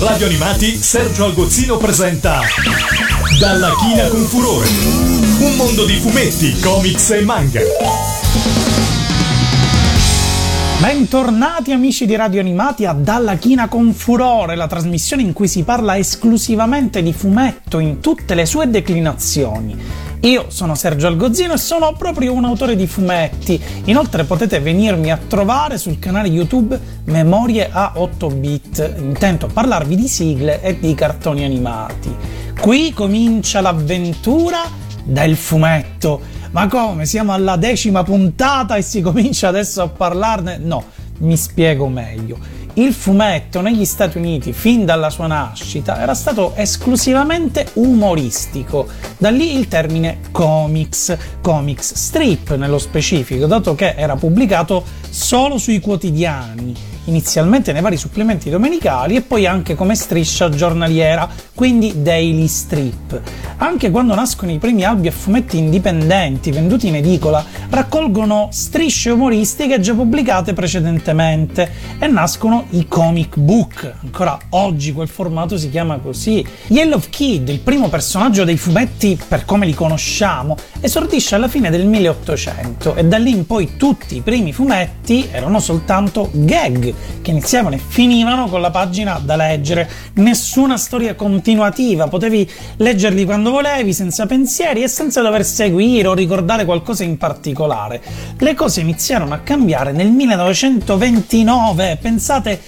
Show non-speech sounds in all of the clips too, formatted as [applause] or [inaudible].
Radio Animati Sergio Algozzino presenta Dalla china con furore. Un mondo di fumetti, comics e manga. Bentornati amici di Radio Animati a Dalla China con Furore, la trasmissione in cui si parla esclusivamente di fumetto in tutte le sue declinazioni. Io sono Sergio Algozzino e sono proprio un autore di fumetti. Inoltre potete venirmi a trovare sul canale YouTube Memorie a 8 bit. Intento parlarvi di sigle e di cartoni animati. Qui comincia l'avventura del fumetto ma come? Siamo alla decima puntata e si comincia adesso a parlarne? No, mi spiego meglio. Il fumetto negli Stati Uniti, fin dalla sua nascita, era stato esclusivamente umoristico. Da lì il termine comics, comics strip nello specifico, dato che era pubblicato solo sui quotidiani inizialmente nei vari supplementi domenicali e poi anche come striscia giornaliera, quindi daily strip. Anche quando nascono i primi albi a fumetti indipendenti venduti in edicola, raccolgono strisce umoristiche già pubblicate precedentemente e nascono i comic book. Ancora oggi quel formato si chiama così. Yellow Kid, il primo personaggio dei fumetti per come li conosciamo, esordisce alla fine del 1800 e da lì in poi tutti i primi fumetti erano soltanto gag che iniziavano e finivano con la pagina da leggere, nessuna storia continuativa, potevi leggerli quando volevi, senza pensieri e senza dover seguire o ricordare qualcosa in particolare. Le cose iniziarono a cambiare nel 1929, pensate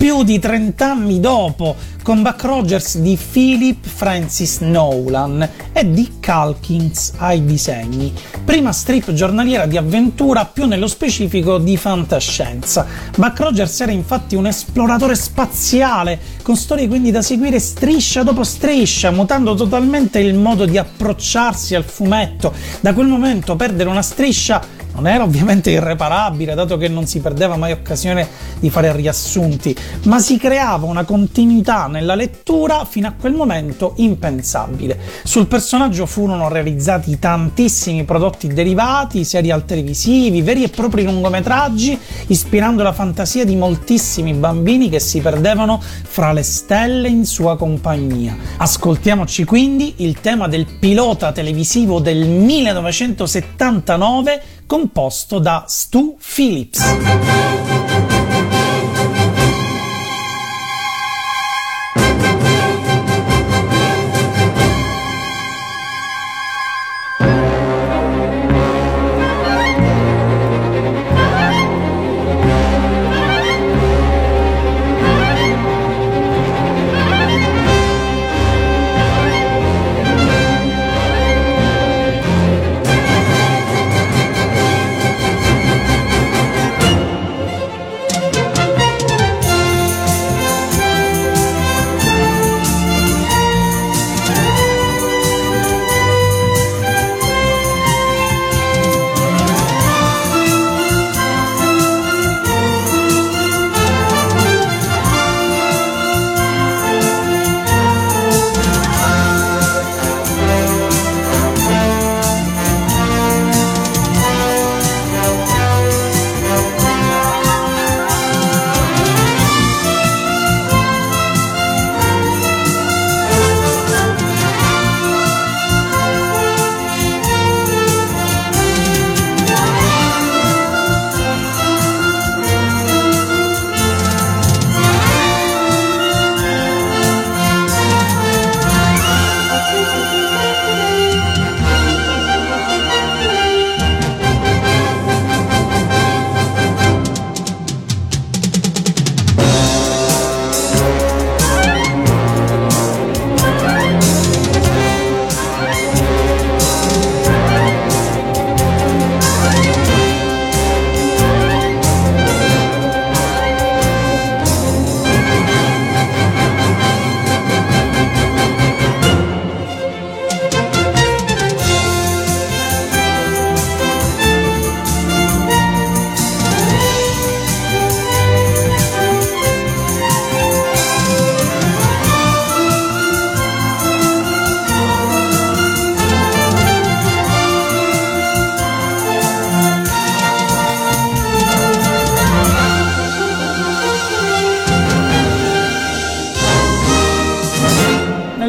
più di 30 anni dopo, con Buck Rogers di Philip Francis Nolan e di Calkins ai disegni. Prima strip giornaliera di avventura, più nello specifico di fantascienza. Buck Rogers era infatti un esploratore spaziale, con storie quindi da seguire striscia dopo striscia, mutando totalmente il modo di approcciarsi al fumetto. Da quel momento perdere una striscia non era ovviamente irreparabile, dato che non si perdeva mai occasione di fare riassunti, ma si creava una continuità nella lettura fino a quel momento impensabile. Sul personaggio furono realizzati tantissimi prodotti derivati, serial televisivi, veri e propri lungometraggi, ispirando la fantasia di moltissimi bambini che si perdevano fra le stelle in sua compagnia. Ascoltiamoci quindi il tema del pilota televisivo del 1979 composto da Stu Phillips.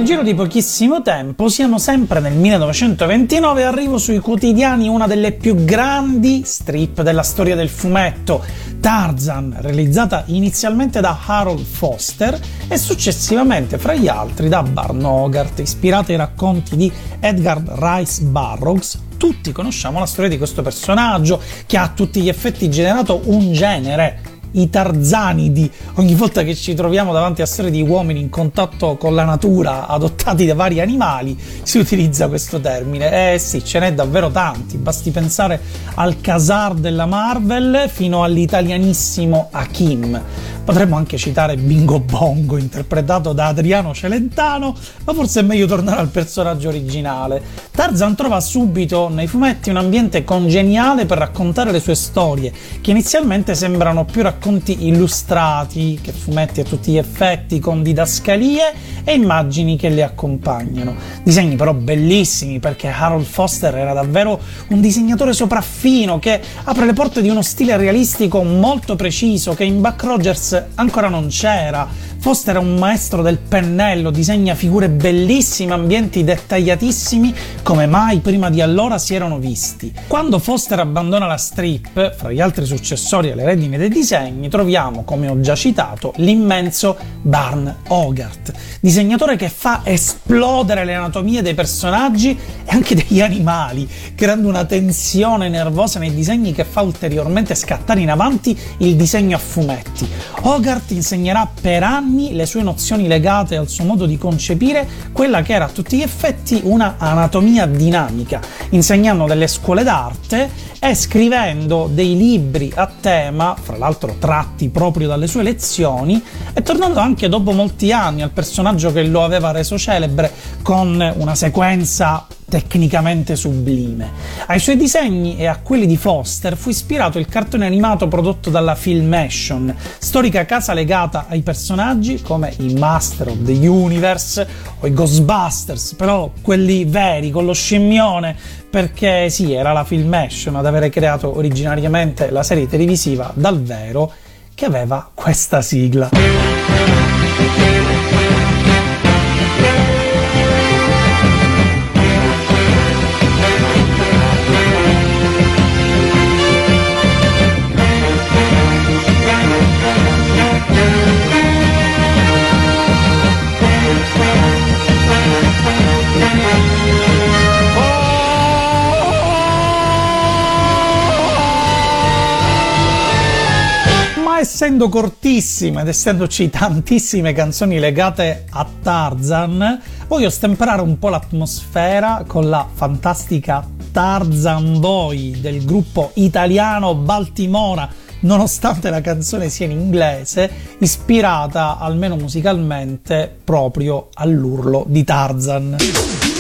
Nel giro di pochissimo tempo siamo sempre nel 1929 e arrivo sui quotidiani una delle più grandi strip della storia del fumetto, Tarzan, realizzata inizialmente da Harold Foster e successivamente fra gli altri da Barn Hogarth, ispirata ai racconti di Edgar Rice Burroughs, tutti conosciamo la storia di questo personaggio che ha a tutti gli effetti generato un genere i tarzanidi, ogni volta che ci troviamo davanti a storie di uomini in contatto con la natura adottati da vari animali, si utilizza questo termine. Eh sì, ce n'è davvero tanti, basti pensare al Casar della Marvel fino all'italianissimo Hakim. Potremmo anche citare Bingo Bongo, interpretato da Adriano Celentano, ma forse è meglio tornare al personaggio originale. Tarzan trova subito nei fumetti un ambiente congeniale per raccontare le sue storie, che inizialmente sembrano più racconti illustrati che fumetti a tutti gli effetti, con didascalie e immagini che le accompagnano. Disegni però bellissimi perché Harold Foster era davvero un disegnatore sopraffino che apre le porte di uno stile realistico molto preciso che in Buck Rogers ancora non c'era. Foster è un maestro del pennello, disegna figure bellissime, ambienti dettagliatissimi come mai prima di allora si erano visti. Quando Foster abbandona la strip, fra gli altri successori alle redine dei disegni, troviamo, come ho già citato, l'immenso Barn Hogarth, disegnatore che fa esplodere le anatomie dei personaggi e anche degli animali, creando una tensione nervosa nei disegni che fa ulteriormente scattare in avanti il disegno a fumetti. Hogarth insegnerà per anni le sue nozioni legate al suo modo di concepire quella che era a tutti gli effetti una anatomia dinamica, insegnando delle scuole d'arte e scrivendo dei libri a tema, fra l'altro tratti proprio dalle sue lezioni, e tornando anche dopo molti anni al personaggio che lo aveva reso celebre con una sequenza tecnicamente sublime. Ai suoi disegni e a quelli di Foster fu ispirato il cartone animato prodotto dalla Filmation, storica casa legata ai personaggi come i Master of the Universe o i Ghostbusters, però quelli veri con lo scimmione, perché sì, era la Filmation ad avere creato originariamente la serie televisiva dal vero che aveva questa sigla. Essendo cortissima ed essendoci tantissime canzoni legate a Tarzan, voglio stemperare un po' l'atmosfera con la fantastica Tarzan Boy del gruppo italiano Baltimora nonostante la canzone sia in inglese, ispirata almeno musicalmente proprio all'urlo di Tarzan.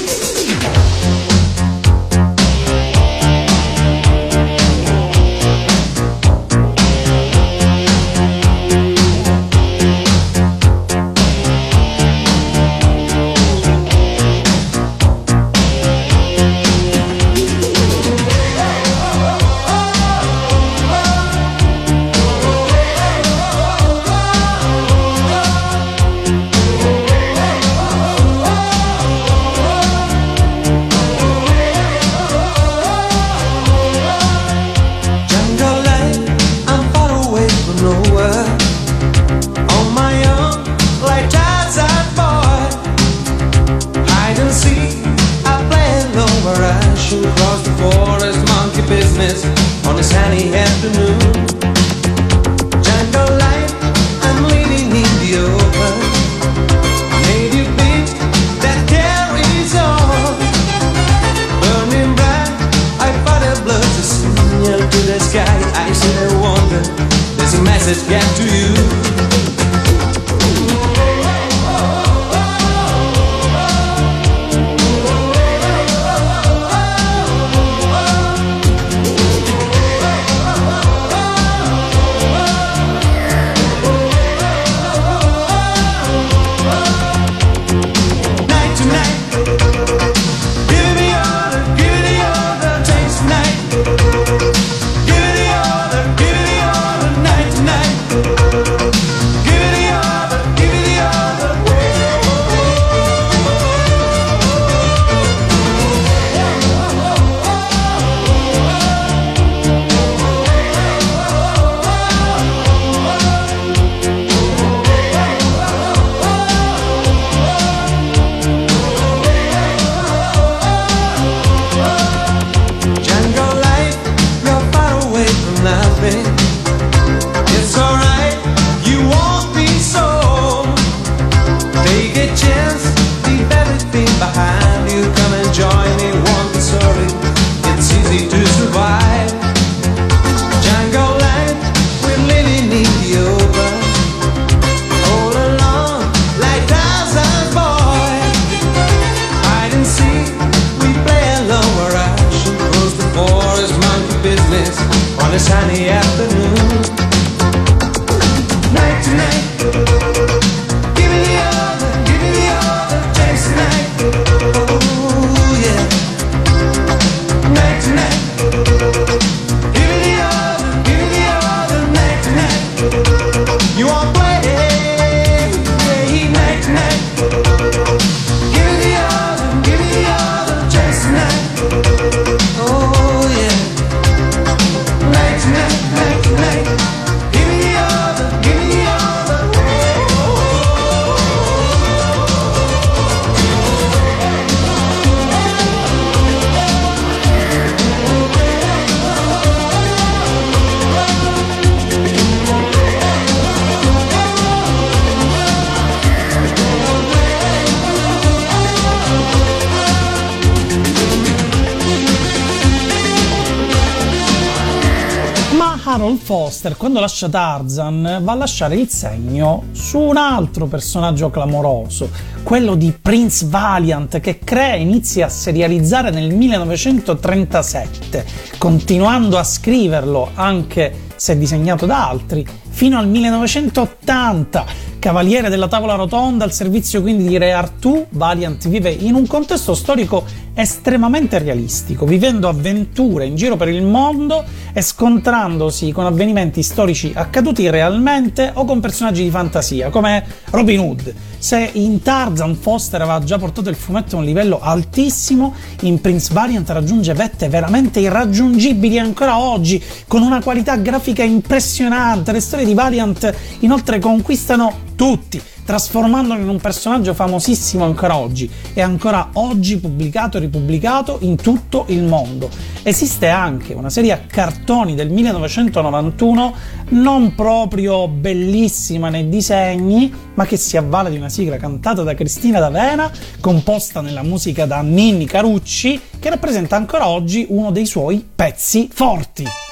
Harold Foster, quando lascia Tarzan, va a lasciare il segno su un altro personaggio clamoroso, quello di Prince Valiant, che crea e inizia a serializzare nel 1937, continuando a scriverlo anche se disegnato da altri, fino al 1980 cavaliere della tavola rotonda al servizio quindi di Re Artù, Valiant vive in un contesto storico estremamente realistico, vivendo avventure in giro per il mondo e scontrandosi con avvenimenti storici accaduti realmente o con personaggi di fantasia, come Robin Hood. Se in Tarzan Foster aveva già portato il fumetto a un livello altissimo, in Prince Valiant raggiunge vette veramente irraggiungibili ancora oggi, con una qualità grafica impressionante. Le storie di Valiant inoltre conquistano tutti, trasformandolo in un personaggio famosissimo ancora oggi e ancora oggi pubblicato e ripubblicato in tutto il mondo. Esiste anche una serie a cartoni del 1991 non proprio bellissima nei disegni, ma che si avvale di una sigla cantata da Cristina D'Avena, composta nella musica da Ninni Carucci, che rappresenta ancora oggi uno dei suoi pezzi forti.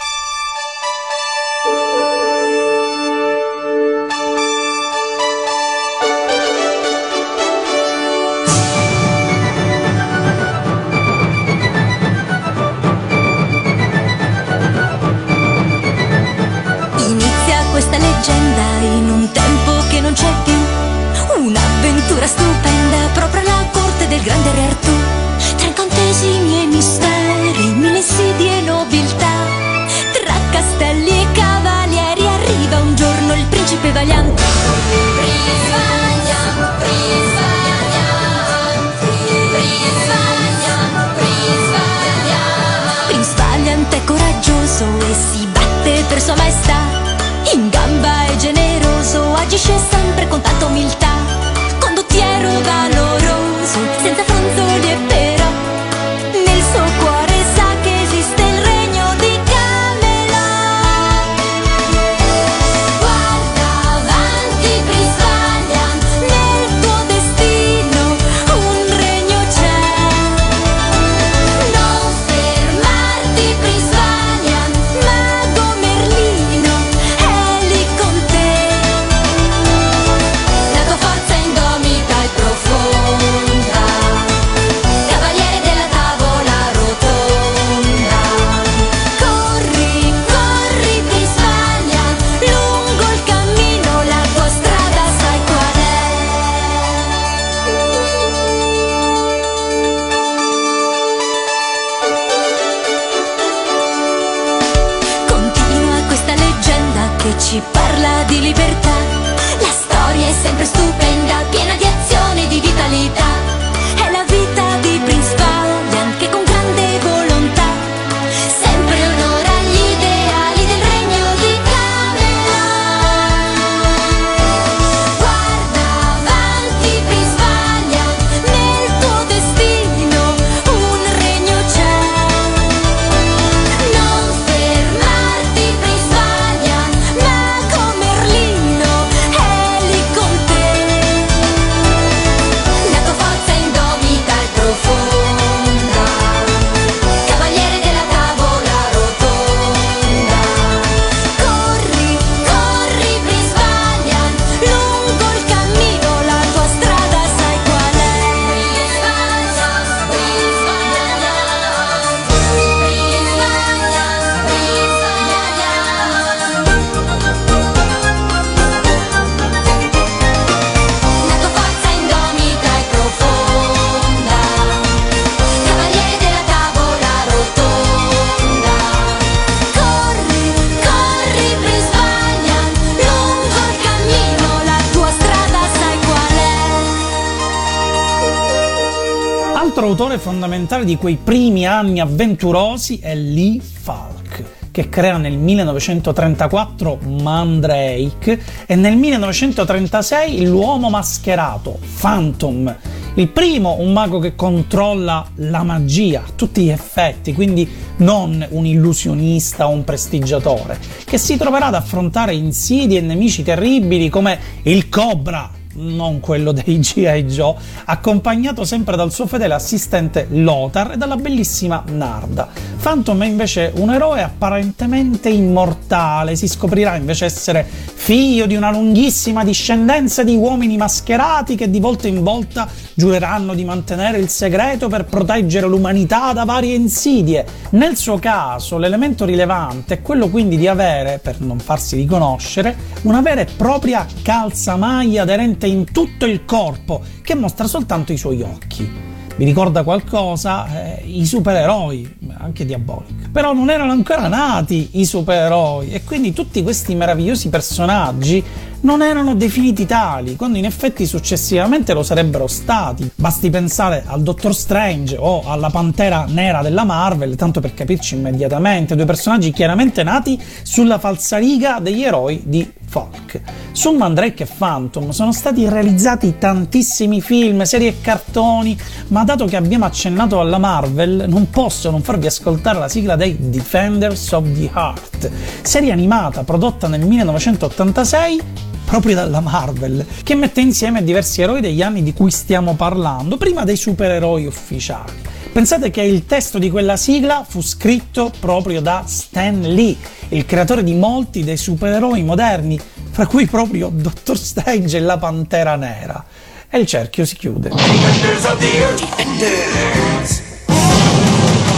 Autore fondamentale di quei primi anni avventurosi è Lee Falk, che crea nel 1934 Mandrake e nel 1936 l'uomo mascherato, Phantom. Il primo, un mago che controlla la magia a tutti gli effetti, quindi non un illusionista o un prestigiatore, che si troverà ad affrontare insidie e nemici terribili come il Cobra, non quello dei G.I. Joe, accompagnato sempre dal suo fedele assistente Lothar e dalla bellissima Narda. Phantom è invece un eroe apparentemente immortale, si scoprirà invece essere figlio di una lunghissima discendenza di uomini mascherati che di volta in volta giureranno di mantenere il segreto per proteggere l'umanità da varie insidie. Nel suo caso l'elemento rilevante è quello quindi di avere, per non farsi riconoscere, una vera e propria calzamaglia aderente in tutto il corpo che mostra soltanto i suoi occhi vi ricorda qualcosa? Eh, I supereroi, anche Diabolic. Però non erano ancora nati i supereroi e quindi tutti questi meravigliosi personaggi non erano definiti tali, quando in effetti successivamente lo sarebbero stati. Basti pensare al Doctor Strange o alla Pantera Nera della Marvel, tanto per capirci immediatamente, due personaggi chiaramente nati sulla falsariga degli eroi di folk. Su Mandrake e Phantom sono stati realizzati tantissimi film, serie e cartoni, ma dato che abbiamo accennato alla Marvel, non posso non farvi ascoltare la sigla dei Defenders of the Heart, serie animata prodotta nel 1986 proprio dalla Marvel, che mette insieme diversi eroi degli anni di cui stiamo parlando, prima dei supereroi ufficiali. Pensate che il testo di quella sigla fu scritto proprio da Stan Lee, il creatore di molti dei supereroi moderni, fra cui proprio Doctor Strange e la Pantera Nera. E il cerchio si chiude. Defenders of the Earth. Defenders.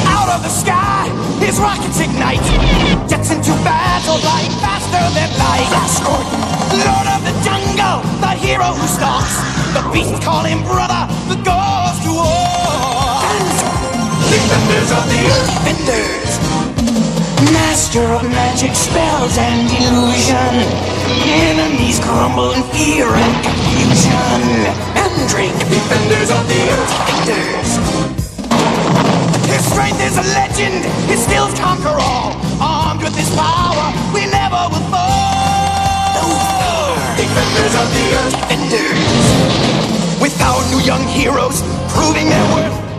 Out of the sky, his rockets ignite. Jets into battle, flying faster than light. Lord of the jungle, the hero who stalks. The beasts call him brother, the war. Defenders of the Earth. Defenders. Master of magic spells and illusion. Enemies crumble in fear and confusion. Mandrake, defenders of the earth. Defenders. His strength is a legend, his skills conquer all. Armed with his power, we never will fall. Defenders of the earth. Defenders. With our new young heroes proving their worth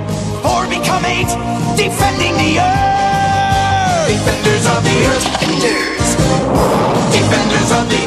Four become eight, defending the earth Defenders of the Earth. Defenders. Defenders of the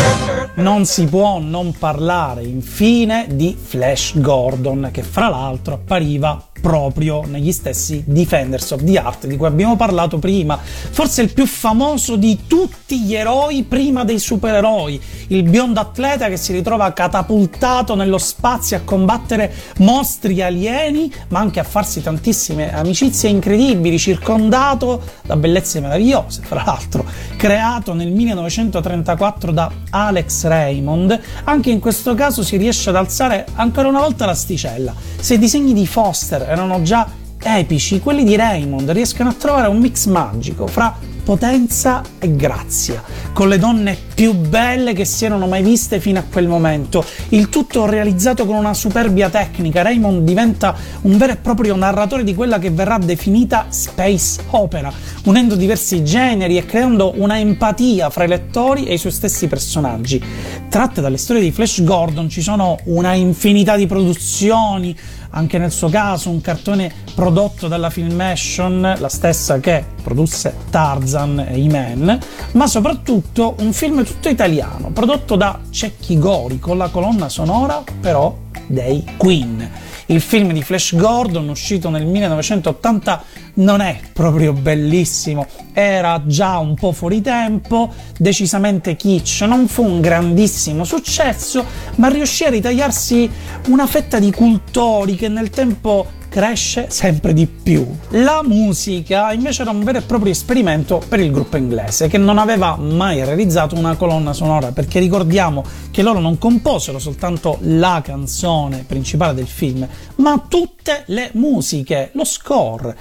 Earth. Non si può non parlare infine di Flash Gordon, che fra l'altro appariva proprio negli stessi Defenders of the Art di cui abbiamo parlato prima. Forse il più famoso di tutti gli eroi prima dei supereroi, il biondo atleta che si ritrova catapultato nello spazio a combattere mostri alieni, ma anche a farsi tantissime amicizie incredibili, circondato da bellezze meravigliose, fra l'altro, creato nel 1934 da Alex Raymond. Anche in questo caso si riesce ad alzare ancora una volta l'asticella. Se i disegni di Foster erano già epici, quelli di Raymond riescono a trovare un mix magico fra potenza e grazia, con le donne più belle che si erano mai viste fino a quel momento. Il tutto realizzato con una superbia tecnica. Raymond diventa un vero e proprio narratore di quella che verrà definita space opera, unendo diversi generi e creando una empatia fra i lettori e i suoi stessi personaggi. Tratte dalle storie di Flash Gordon ci sono una infinità di produzioni, anche nel suo caso un cartone prodotto dalla Filmation, la stessa che produsse Tarzan e I-Man, ma soprattutto un film tutto italiano, prodotto da Cecchi Gori con la colonna sonora però dei Queen. Il film di Flash Gordon, uscito nel 1980, non è proprio bellissimo, era già un po' fuori tempo, decisamente kitsch, non fu un grandissimo successo, ma riuscì a ritagliarsi una fetta di cultori che nel tempo cresce sempre di più. La musica invece era un vero e proprio esperimento per il gruppo inglese che non aveva mai realizzato una colonna sonora perché ricordiamo che loro non composero soltanto la canzone principale del film ma tutte le musiche, lo score.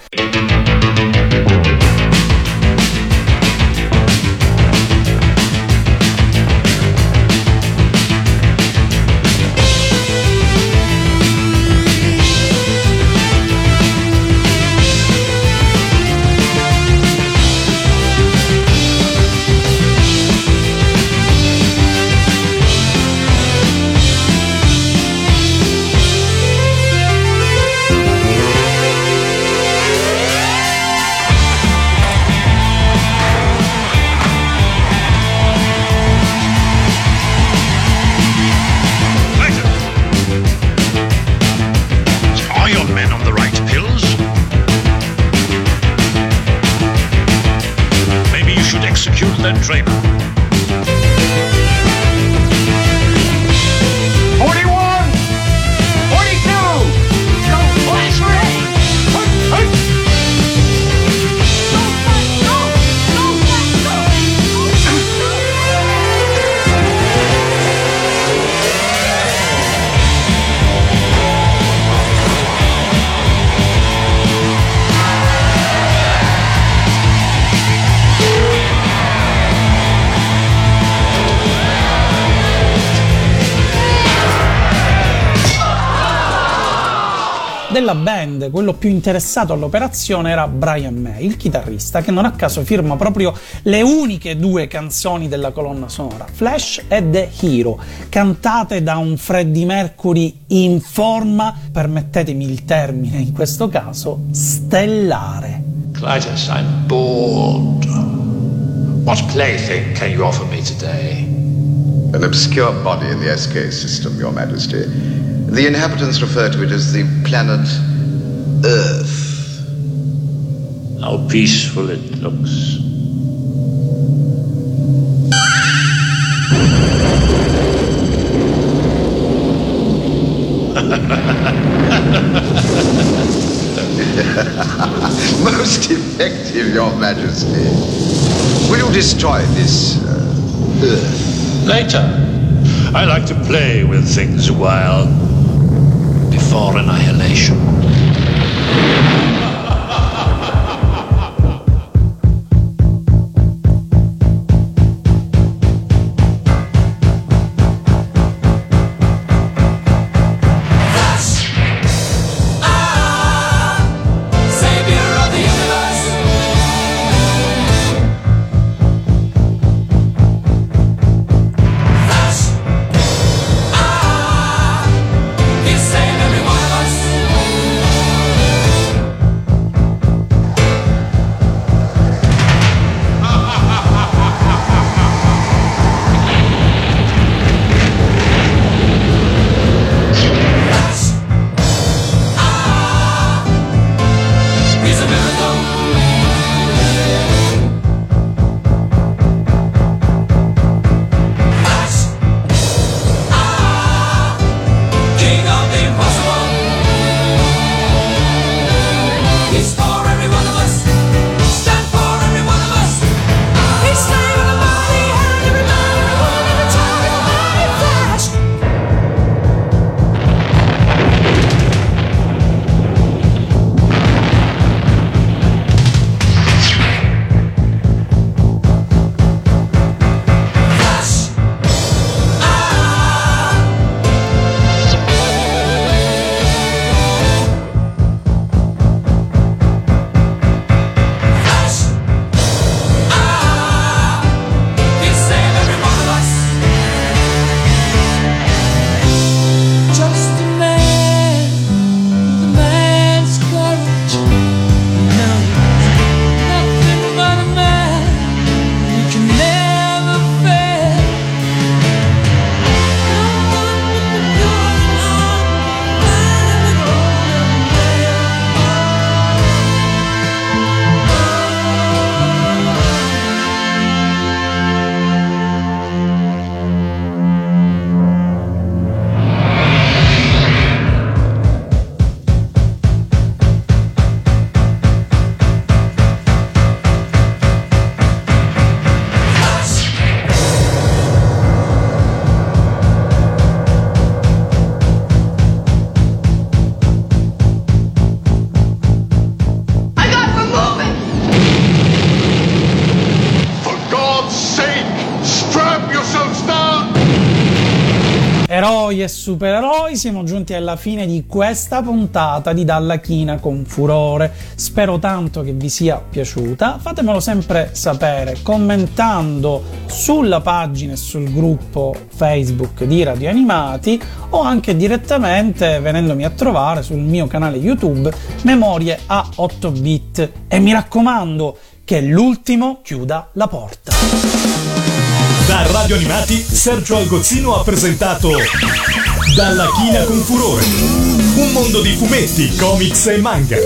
execute their trailer. Della band, quello più interessato all'operazione era Brian May, il chitarrista, che non a caso firma proprio le uniche due canzoni della colonna sonora, Flash e The Hero, cantate da un Freddie Mercury in forma, permettetemi il termine in questo caso, stellare. Clytus, I'm bored. What plaything can you offer me today? An obscure body in the SK system, Your Majesty. The inhabitants refer to it as the planet Earth. How peaceful it looks. [laughs] Most effective, Your Majesty. Will you destroy this uh, Earth? Later. I like to play with things a while for annihilation. Eroi e supereroi, siamo giunti alla fine di questa puntata di Dalla China con Furore. Spero tanto che vi sia piaciuta. Fatemelo sempre sapere commentando sulla pagina e sul gruppo Facebook di Radio Animati o anche direttamente venendomi a trovare sul mio canale YouTube Memorie a 8 bit. E mi raccomando che l'ultimo chiuda la porta. Da Radio Animati, Sergio Algozzino ha presentato Dalla china con furore. Un mondo di fumetti, comics e manga.